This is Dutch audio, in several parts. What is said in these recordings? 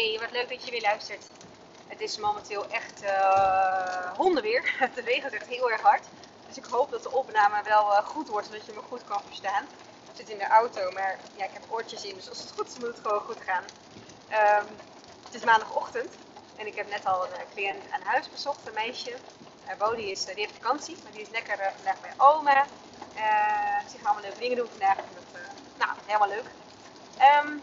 Hey, wat leuk dat je weer luistert. Het is momenteel echt uh, hondenweer. Het regent echt heel erg hard. Dus ik hoop dat de opname wel uh, goed wordt, zodat je me goed kan verstaan. Ik zit in de auto, maar ja, ik heb oortjes in, dus als het goed is moet het gewoon goed gaan. Um, het is maandagochtend en ik heb net al een uh, cliënt aan huis bezocht, een meisje. Bodie is, die heeft vakantie, maar die is lekker vandaag bij oma. ze gaan allemaal leuke dingen doen vandaag. Dat, nou, helemaal leuk. Um,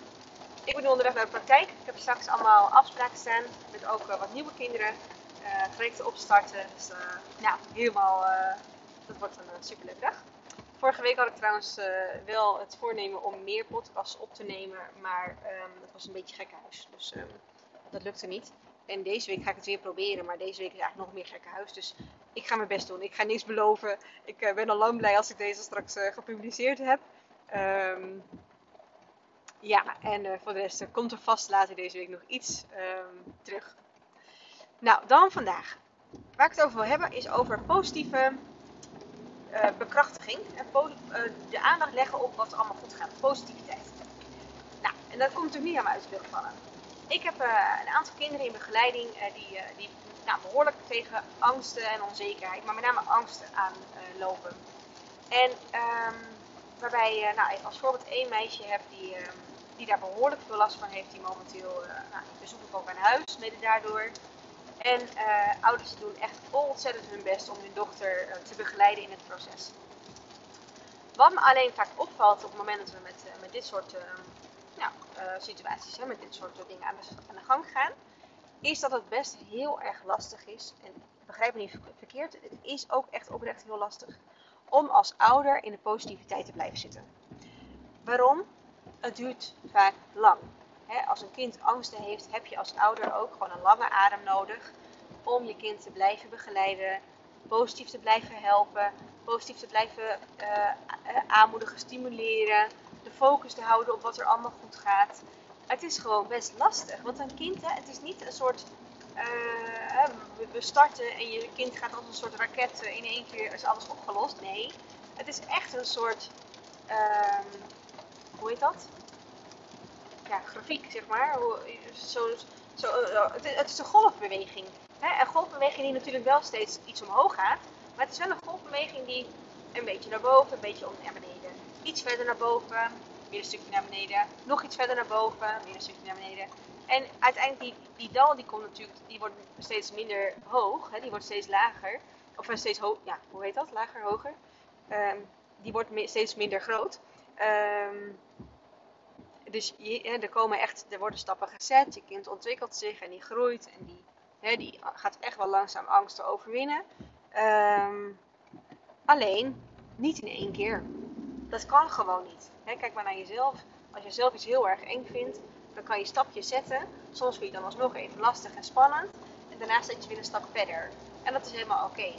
ik ben nu onderweg naar de praktijk. Ik heb straks allemaal afspraken staan met ook uh, wat nieuwe kinderen. Uh, trajecten opstarten. Dus nou, helemaal, dat wordt een superleuke dag. Vorige week had ik trouwens wel het voornemen om meer podcasts op te nemen. Maar um, het was een beetje gekkenhuis. Dus um, dat lukte niet. En deze week ga ik het weer proberen. Maar deze week is eigenlijk nog meer gekkenhuis. Dus ik ga mijn best doen. Ik ga niks beloven. Ik ben al lang blij als ik deze straks gepubliceerd heb. Um, ja, en uh, voor de rest uh, komt er vast later deze week nog iets um, terug. Nou, dan vandaag. Waar ik het over wil hebben is over positieve uh, bekrachtiging. En de aandacht leggen op wat allemaal goed gaat. Positiviteit. Nou, en dat komt natuurlijk niet aan uit vallen. Ik heb een aantal kinderen in begeleiding die, die nou, behoorlijk tegen angsten en onzekerheid, maar met name angsten aanlopen. en um, waarbij nou, als voorbeeld één meisje heb die um, die daar behoorlijk veel last van heeft, die momenteel, uh, nou, ook aan huis, mede daardoor. En uh, ouders doen echt ontzettend hun best om hun dochter uh, te begeleiden in het proces. Wat me alleen vaak opvalt op het moment dat we met, met dit soort nou, situaties, hè, met dit soort dingen aan de, aan de gang gaan, is dat het best heel erg lastig is. En begrijp me niet verkeerd, het is ook echt oprecht heel lastig om als ouder in de positiviteit te blijven zitten. Waarom? Het duurt vaak lang. als een kind angsten heeft, heb je als ouder ook gewoon een lange adem nodig om je kind te blijven begeleiden, positief te blijven helpen, positief te blijven uh, aanmoedigen, stimuleren, de focus te houden op wat er allemaal goed gaat. Het is gewoon best lastig, want een kind, het is niet een soort uh, we starten en je kind gaat als een soort raket in één keer is alles opgelost. Nee, het is echt een soort uh, hoe heet dat? Ja, grafiek zeg maar. Zo, zo, eh, het, het is een golfbeweging. Hè? Een golfbeweging die natuurlijk wel steeds iets omhoog gaat. Maar het is wel een golfbeweging die een beetje naar boven, een beetje naar beneden. Iets verder naar boven, weer een stukje naar beneden. Nog iets verder naar boven, weer een stukje naar beneden. En uiteindelijk die, die dal die komt natuurlijk, die wordt steeds minder hoog. Hè? Die wordt steeds lager. Of steeds hoog, ja, hoe heet dat? Lager, hoger. Um, die wordt steeds minder groot. Um, dus er, komen echt, er worden stappen gezet, je kind ontwikkelt zich en die groeit en die, hè, die gaat echt wel langzaam angsten overwinnen. Um, alleen niet in één keer. Dat kan gewoon niet. Hè, kijk maar naar jezelf. Als je zelf iets heel erg eng vindt, dan kan je stapjes zetten. Soms vind je dan alsnog even lastig en spannend. En daarna zet je weer een stap verder. En dat is helemaal oké.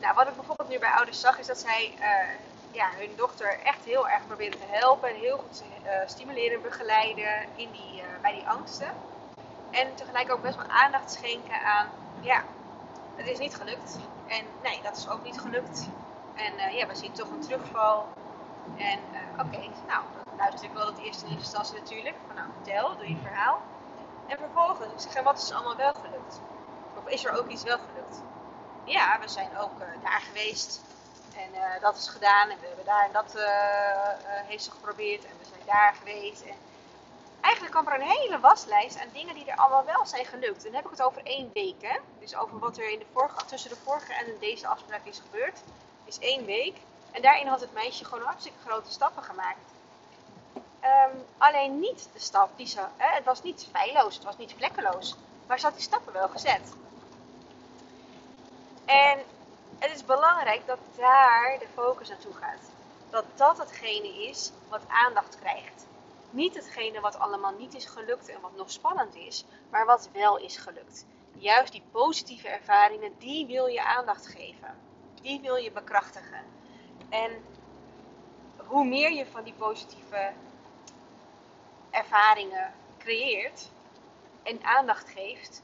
Nou, wat ik bijvoorbeeld nu bij ouders zag, is dat zij uh, ja, hun dochter echt heel erg proberen te helpen. En heel goed uh, stimuleren en begeleiden in die, uh, bij die angsten. En tegelijk ook best wel aandacht schenken aan, ja, het is niet gelukt. En nee, dat is ook niet gelukt. En uh, ja, we zien toch een terugval. En oké, nou, dan luister ik wel het eerste in instantie natuurlijk. Van nou, vertel, doe je verhaal. En vervolgens, ik zeg, wat is er allemaal wel gelukt? Of is er ook iets wel gelukt? Ja, we zijn ook daar geweest. En uh, dat is gedaan en we hebben daar en dat uh, heeft ze geprobeerd en we zijn daar geweest. En eigenlijk kwam er een hele waslijst aan dingen die er allemaal wel zijn gelukt. En dan heb ik het over één week. Hè? Dus over wat er in de vorige, tussen de vorige en deze afspraak is gebeurd. Is één week. En daarin had het meisje gewoon hartstikke grote stappen gemaakt. Um, alleen niet de stap die ze. Hè, het was niet feilloos, het was niet vlekkeloos. Maar ze had die stappen wel gezet. En het is belangrijk dat daar de focus naartoe gaat. Dat dat hetgene is wat aandacht krijgt. Niet hetgene wat allemaal niet is gelukt en wat nog spannend is, maar wat wel is gelukt. Juist die positieve ervaringen, die wil je aandacht geven. Die wil je bekrachtigen. En hoe meer je van die positieve ervaringen creëert en aandacht geeft,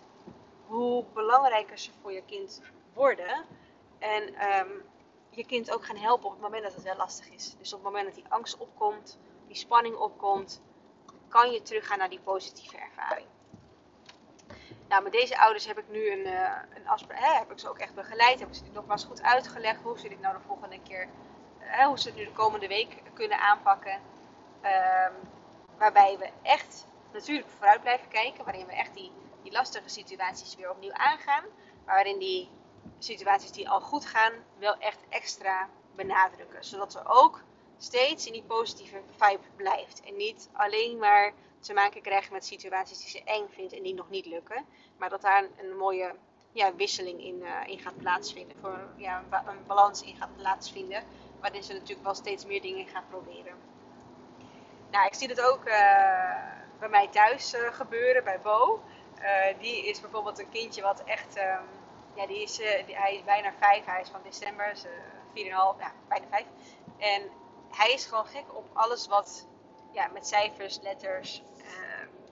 hoe belangrijker ze voor je kind worden en um, je kind ook gaan helpen op het moment dat het wel lastig is. Dus op het moment dat die angst opkomt, die spanning opkomt, kan je teruggaan naar die positieve ervaring. Nou, met deze ouders heb ik nu een, uh, een afspraak, hè, heb ik ze ook echt begeleid, heb ik ze nogmaals goed uitgelegd hoe ze dit nou de volgende keer, hè, hoe ze het nu de komende week kunnen aanpakken. Ehm, waarbij we echt natuurlijk vooruit blijven kijken, waarin we echt die, die lastige situaties weer opnieuw aangaan, maar waarin die situaties die al goed gaan wel echt extra benadrukken. Zodat we ook steeds in die positieve vibe blijft. En niet alleen maar te maken krijgen met situaties die ze eng vindt en die nog niet lukken. Maar dat daar een, mooie ja, wisseling in, uh, in gaat plaatsvinden. Voor ja, een, balans in gaat plaatsvinden. Waarin ze natuurlijk wel steeds meer dingen gaan proberen. Nou, ik zie het ook uh, bij mij thuis uh, gebeuren, bij Bo. die is bijvoorbeeld een kindje wat echt... Ja, die is, die, hij is bijna vijf. Hij is van december, 4,5, ja, bijna vijf. En hij is gewoon gek op alles wat ja, met cijfers, letters,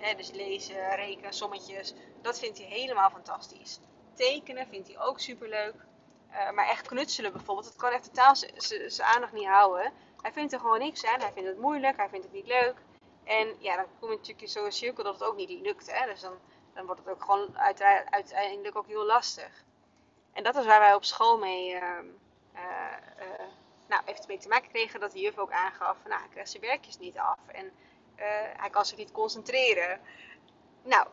Hè, dus lezen, rekenen, sommetjes. Dat vindt hij helemaal fantastisch. Tekenen vindt hij ook super leuk. Uh, maar echt knutselen bijvoorbeeld, dat kan echt totaal zijn aandacht niet houden. Hij vindt er gewoon niks aan. Hij vindt het moeilijk, hij vindt het niet leuk. En ja, dan kom je natuurlijk in zo'n cirkel dat het ook niet lukt. Hè? Dus dan, dan wordt het ook gewoon uiteindelijk ook heel lastig. En dat is waar wij op school mee, uh, uh, nou, even mee te maken kregen. Dat de juf ook aangaf, nou, hij krijgt zijn werkjes niet af. En uh, hij kan zich niet concentreren. Nou,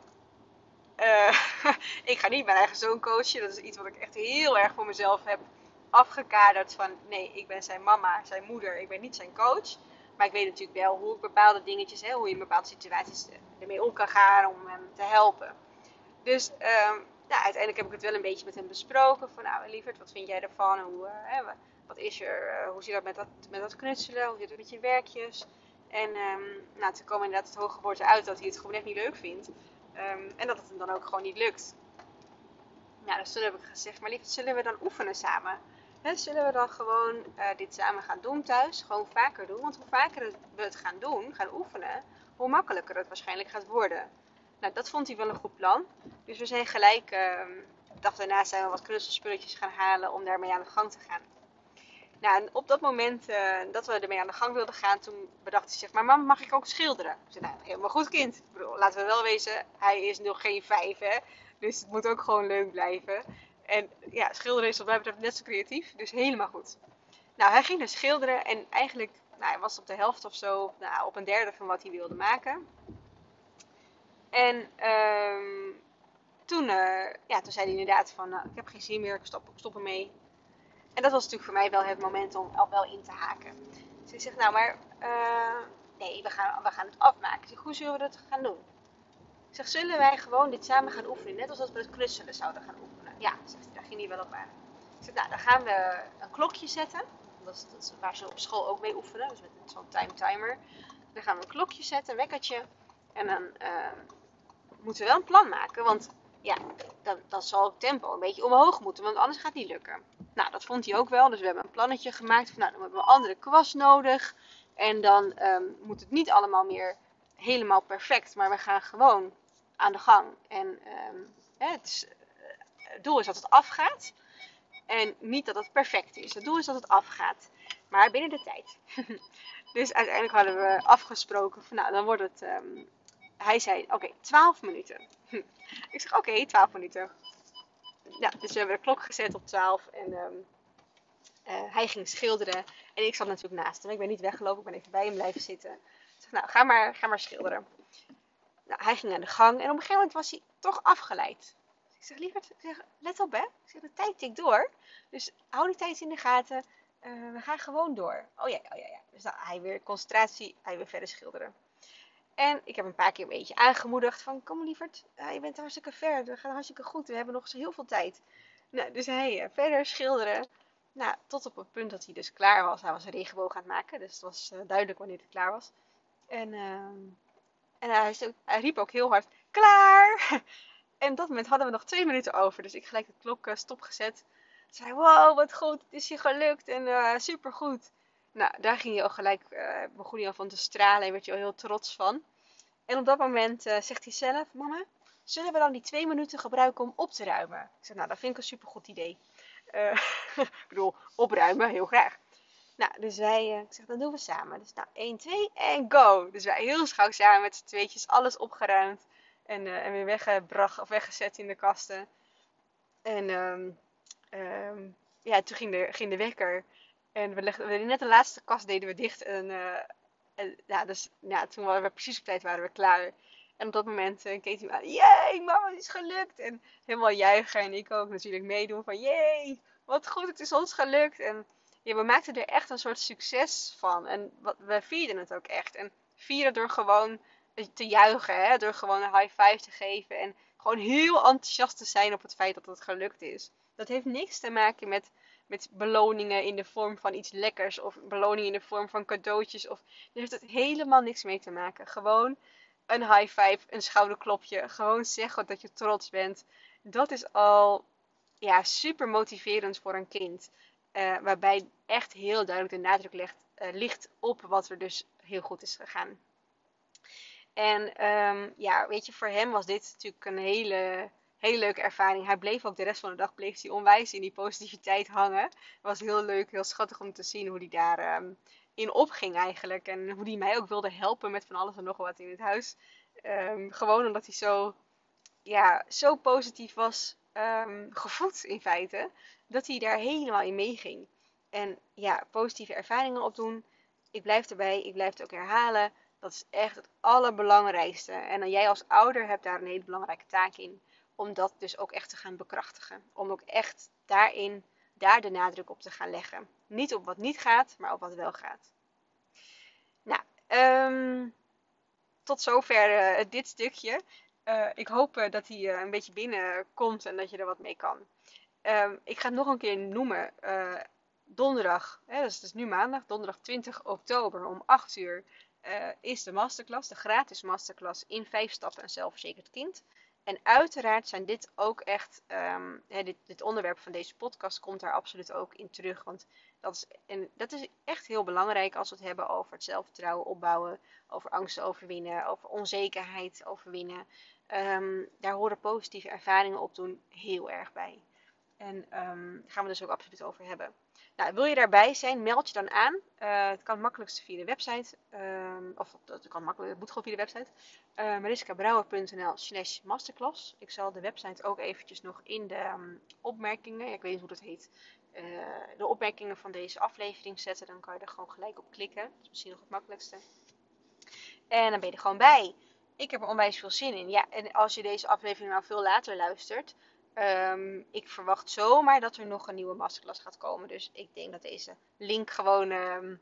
ik ga niet mijn eigen zoon coachen. Dat is iets wat ik echt heel erg voor mezelf heb afgekaderd. Van nee, ik ben zijn mama, zijn moeder. Ik ben niet zijn coach. Maar ik weet natuurlijk wel hoe ik bepaalde dingetjes, hè, hoe je in bepaalde situaties ermee om kan gaan om hem te helpen. Dus um, nou, uiteindelijk heb ik het wel een beetje met hem besproken. Van nou, lieverd, wat vind jij ervan? Hoe, hè, wat is er? Uh, hoe zit dat met, dat met dat knutselen? Hoe zit het met je werkjes? En um, nou, toen kwam inderdaad het hoge woord uit dat hij het gewoon echt niet leuk vindt. Um, en dat het hem dan ook gewoon niet lukt. Nou, dus toen heb ik gezegd, maar lief, zullen we dan oefenen samen? Zullen we dan gewoon uh, dit samen gaan doen thuis? Gewoon vaker doen. Want hoe vaker we het gaan doen, gaan oefenen, hoe makkelijker het waarschijnlijk gaat worden. Nou, dat vond hij wel een goed plan. Dus we zijn gelijk, uh, de dag daarna zijn we wat knutselspulletjes gaan halen om daarmee aan de gang te gaan. Nou, en op dat moment uh, dat we ermee aan de gang wilden gaan, toen bedacht hij zich, maar mam, mag ik ook schilderen? Ik zei, nou, helemaal goed kind. Bedoel, laten we wel wezen, hij is nog geen vijf, hè. Dus het moet ook gewoon leuk blijven. En ja, schilderen is wat mij betreft net zo creatief, dus helemaal goed. Nou, hij ging dus schilderen en eigenlijk, nou, hij was op de helft of zo, nou, op een derde van wat hij wilde maken. En um, toen, uh, ja, toen zei hij inderdaad van, nou, ik heb geen zin meer, ik stop, ik stop ermee. En dat was natuurlijk voor mij wel het moment om al wel in te haken. Dus ik zeg, nou maar, uh, nee, we gaan, we gaan het afmaken. Ik zeg, hoe zullen we dat gaan doen? Ik zeg, zullen wij gewoon dit samen gaan oefenen? Net als we het knutselen zouden gaan oefenen. Ja, zegt hij, daar ging hij wel op aan. Ik zeg, nou, dan gaan we een klokje zetten. Dat is, dat is waar ze op school ook mee oefenen. Dus met zo'n time timer. Dan gaan we een klokje zetten, een wekkertje. En dan moeten we wel een plan maken. Want ja, dan, zal het tempo een beetje omhoog moeten. Want anders gaat het niet lukken. Nou, dat vond hij ook wel. Dus we hebben een plannetje gemaakt van, nou, dan hebben we een andere kwas nodig. En dan um, moet het niet allemaal meer helemaal perfect. Maar we gaan gewoon aan de gang. En het, is, eh, het, doel is dat het afgaat. En niet dat het perfect is. Het doel is dat het afgaat. Maar binnen de tijd. dus uiteindelijk hadden we afgesproken van, nou, dan wordt het... Um, hij zei, oké, okay, 12 minuten. ik zeg, oké, okay, 12 minuten ja, dus we hebben de klok gezet op 12 en um, uh, hij ging schilderen. En ik zat natuurlijk naast hem. Ik ben niet weggelopen, ik ben even bij hem blijven zitten. Ik zeg, nou, ga maar, ga maar schilderen. Nou, hij ging naar de gang en op een gegeven moment was hij toch afgeleid. Dus ik zeg, lieverd, zeg, let op hè. Ik zeg, de tijd tikt door. Dus hou die tijd in de gaten. Uh, we gaan gewoon door. Oh ja, oh ja, ja. Dus nou, hij weer concentratie, hij weer verder schilderen. En ik heb een paar keer een beetje aangemoedigd van kom lieverd, uh, je bent hartstikke ver, we gaan hartstikke goed, we hebben nog heel veel tijd. Nou, dus hij uh, verder schilderen. Nou, tot op het punt dat hij dus klaar was. Hij was een regenboog aan het maken, dus het was uh, duidelijk wanneer het klaar was. En, ehm, en hij, hij, riep ook heel hard, klaar! en op dat moment hadden we nog twee minuten over, dus ik gelijk de klok stopgezet. Zei, wow, wat goed, het is je gelukt en super goed. Nou, daar ging je al gelijk, uh, begon hij al van te stralen en werd je al heel trots van. En op dat moment uh, zegt hij zelf, mama, zullen we dan die twee minuten gebruiken om op te ruimen? Ik zeg, nou, dat vind ik een supergoed idee. Uh, ik bedoel, opruimen, heel graag. Nou, dus wij, ik zeg, dan doen we samen. Dus nou, 1, 2 en go. Dus wij heel gauw samen met z'n tweetjes alles opgeruimd. En, en weer weggebracht of weggezet in de kasten. En um, um, ja, toen ging de, ging de wekker. En we legden, net de laatste kast deden we dicht. En, uh, en ja, dus ja, toen waren we precies op tijd waren we klaar. En op dat moment uh, keek hij aan, jee, mama, het is gelukt. En helemaal juichen en ik ook natuurlijk meedoen van, jee, wat goed, het is ons gelukt. En ja, we maakten er echt een soort succes van. En wat, we vierden het ook echt. En vieren door gewoon te juichen, hè? door gewoon een high five te geven. En gewoon heel enthousiast te zijn op het feit dat het gelukt is. Dat heeft niks te maken met, met beloningen in de vorm van iets lekkers. Of beloningen in de vorm van cadeautjes. Of, daar heeft het helemaal niks mee te maken. Gewoon een high five, een schouderklopje. Gewoon zeggen dat je trots bent. Dat is al ja, super motiverend voor een kind. Uh, waarbij echt heel duidelijk de nadruk uh, ligt op wat er dus heel goed is gegaan. En um, ja, weet je, voor hem was dit natuurlijk een hele, hele leuke ervaring. Hij bleef ook de rest van de dag bleef hij onwijs in die positiviteit hangen. Het was heel leuk, heel schattig om te zien hoe hij daar um, in opging eigenlijk. En hoe hij mij ook wilde helpen met van alles en nog wat in het huis. Um, gewoon omdat hij zo, ja, zo positief was gevoed in feite. Dat hij daar helemaal in meeging. En ja, positieve ervaringen opdoen. Ik blijf erbij, ik blijf het ook herhalen. Dat is echt het allerbelangrijkste. En jij als ouder hebt daar een hele belangrijke taak in. Om dat dus ook echt te gaan bekrachtigen. Om ook echt daarin, daar de nadruk op te gaan leggen. Niet op wat niet gaat, maar op wat wel gaat. Nou, um, tot zover uh, dit stukje. Uh, ik hoop uh, dat hij een beetje binnenkomt en dat je er wat mee kan. Um, ik ga het nog een keer noemen. donderdag, hè, dus het is nu maandag, donderdag 20 oktober om 8 uur is de masterclass, de gratis masterclass in 5 stappen een zelfverzekerd kind. En uiteraard zijn dit ook echt, um, dit, onderwerp van deze podcast komt daar absoluut ook in terug. Want dat is, en dat is echt heel belangrijk als we het hebben over het zelfvertrouwen opbouwen, over angsten overwinnen, over onzekerheid overwinnen. Um, daar horen positieve ervaringen op doen heel erg bij. En um, daar gaan we dus ook absoluut over hebben. Nou, wil je daarbij zijn, meld je dan aan. Uh, het kan makkelijkst via de website. Um, of het kan makkelijk, het moet gewoon via de website. Uh, mariskabrouwer.nl slash masterclass. Ik zal de website ook eventjes nog in de um, opmerkingen, ik weet niet hoe dat heet, uh, de opmerkingen van deze aflevering zetten. Dan kan je er gewoon gelijk op klikken. Dat is misschien nog het makkelijkste. En dan ben je er gewoon bij. Ik heb er onwijs veel zin in. Ja, en als je deze aflevering nou veel later luistert, Um, ik verwacht zomaar dat er nog een nieuwe masterclass gaat komen. Dus ik denk dat deze link gewoon um,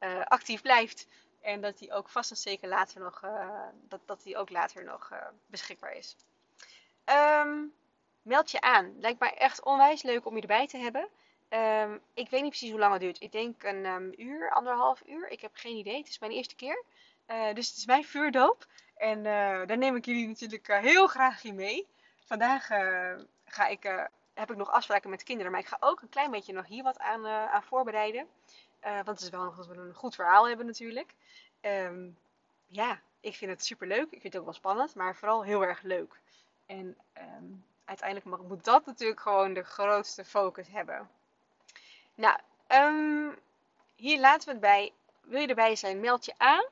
uh, actief blijft. En dat die ook vast en zeker later nog, uh, dat, dat die ook later nog uh, beschikbaar is. Um, meld je aan. Lijkt mij echt onwijs leuk om je erbij te hebben. ik weet niet precies hoe lang het duurt. Ik denk een uur, anderhalf uur. Ik heb geen idee. Het is mijn eerste keer. dus het is mijn vuurdoop. En daar neem ik jullie natuurlijk heel graag in mee. Vandaag ga ik, uh, heb ik nog afspraken met kinderen. Maar ik ga ook een klein beetje nog hier wat aan, uh, aan voorbereiden. Want het is wel nog dat we een goed verhaal hebben natuurlijk. Um, ja, ik vind het super leuk. Ik vind het ook wel spannend, maar vooral heel erg leuk. En um, uiteindelijk moet dat natuurlijk gewoon de grootste focus hebben. Nou, um, hier laten we het bij. Wil je erbij zijn, meld je aan.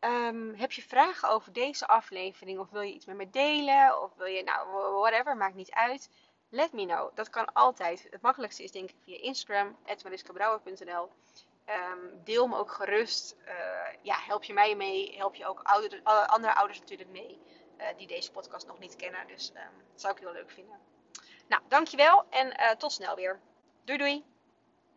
Um, heb je vragen over deze aflevering of wil je iets met me delen of wil je, nou, whatever, maakt niet uit. Let me know. Dat kan altijd. Het makkelijkste is denk ik via Instagram, mariskabrouwer.nl. Um, deel me ook gerust. Uh, ja, help je mij mee. Help je ook andere ouders natuurlijk mee. Uh, die deze podcast nog niet kennen. Dus um, dat zou ik heel leuk vinden. Nou, dankjewel en uh, tot snel weer. Doei doei!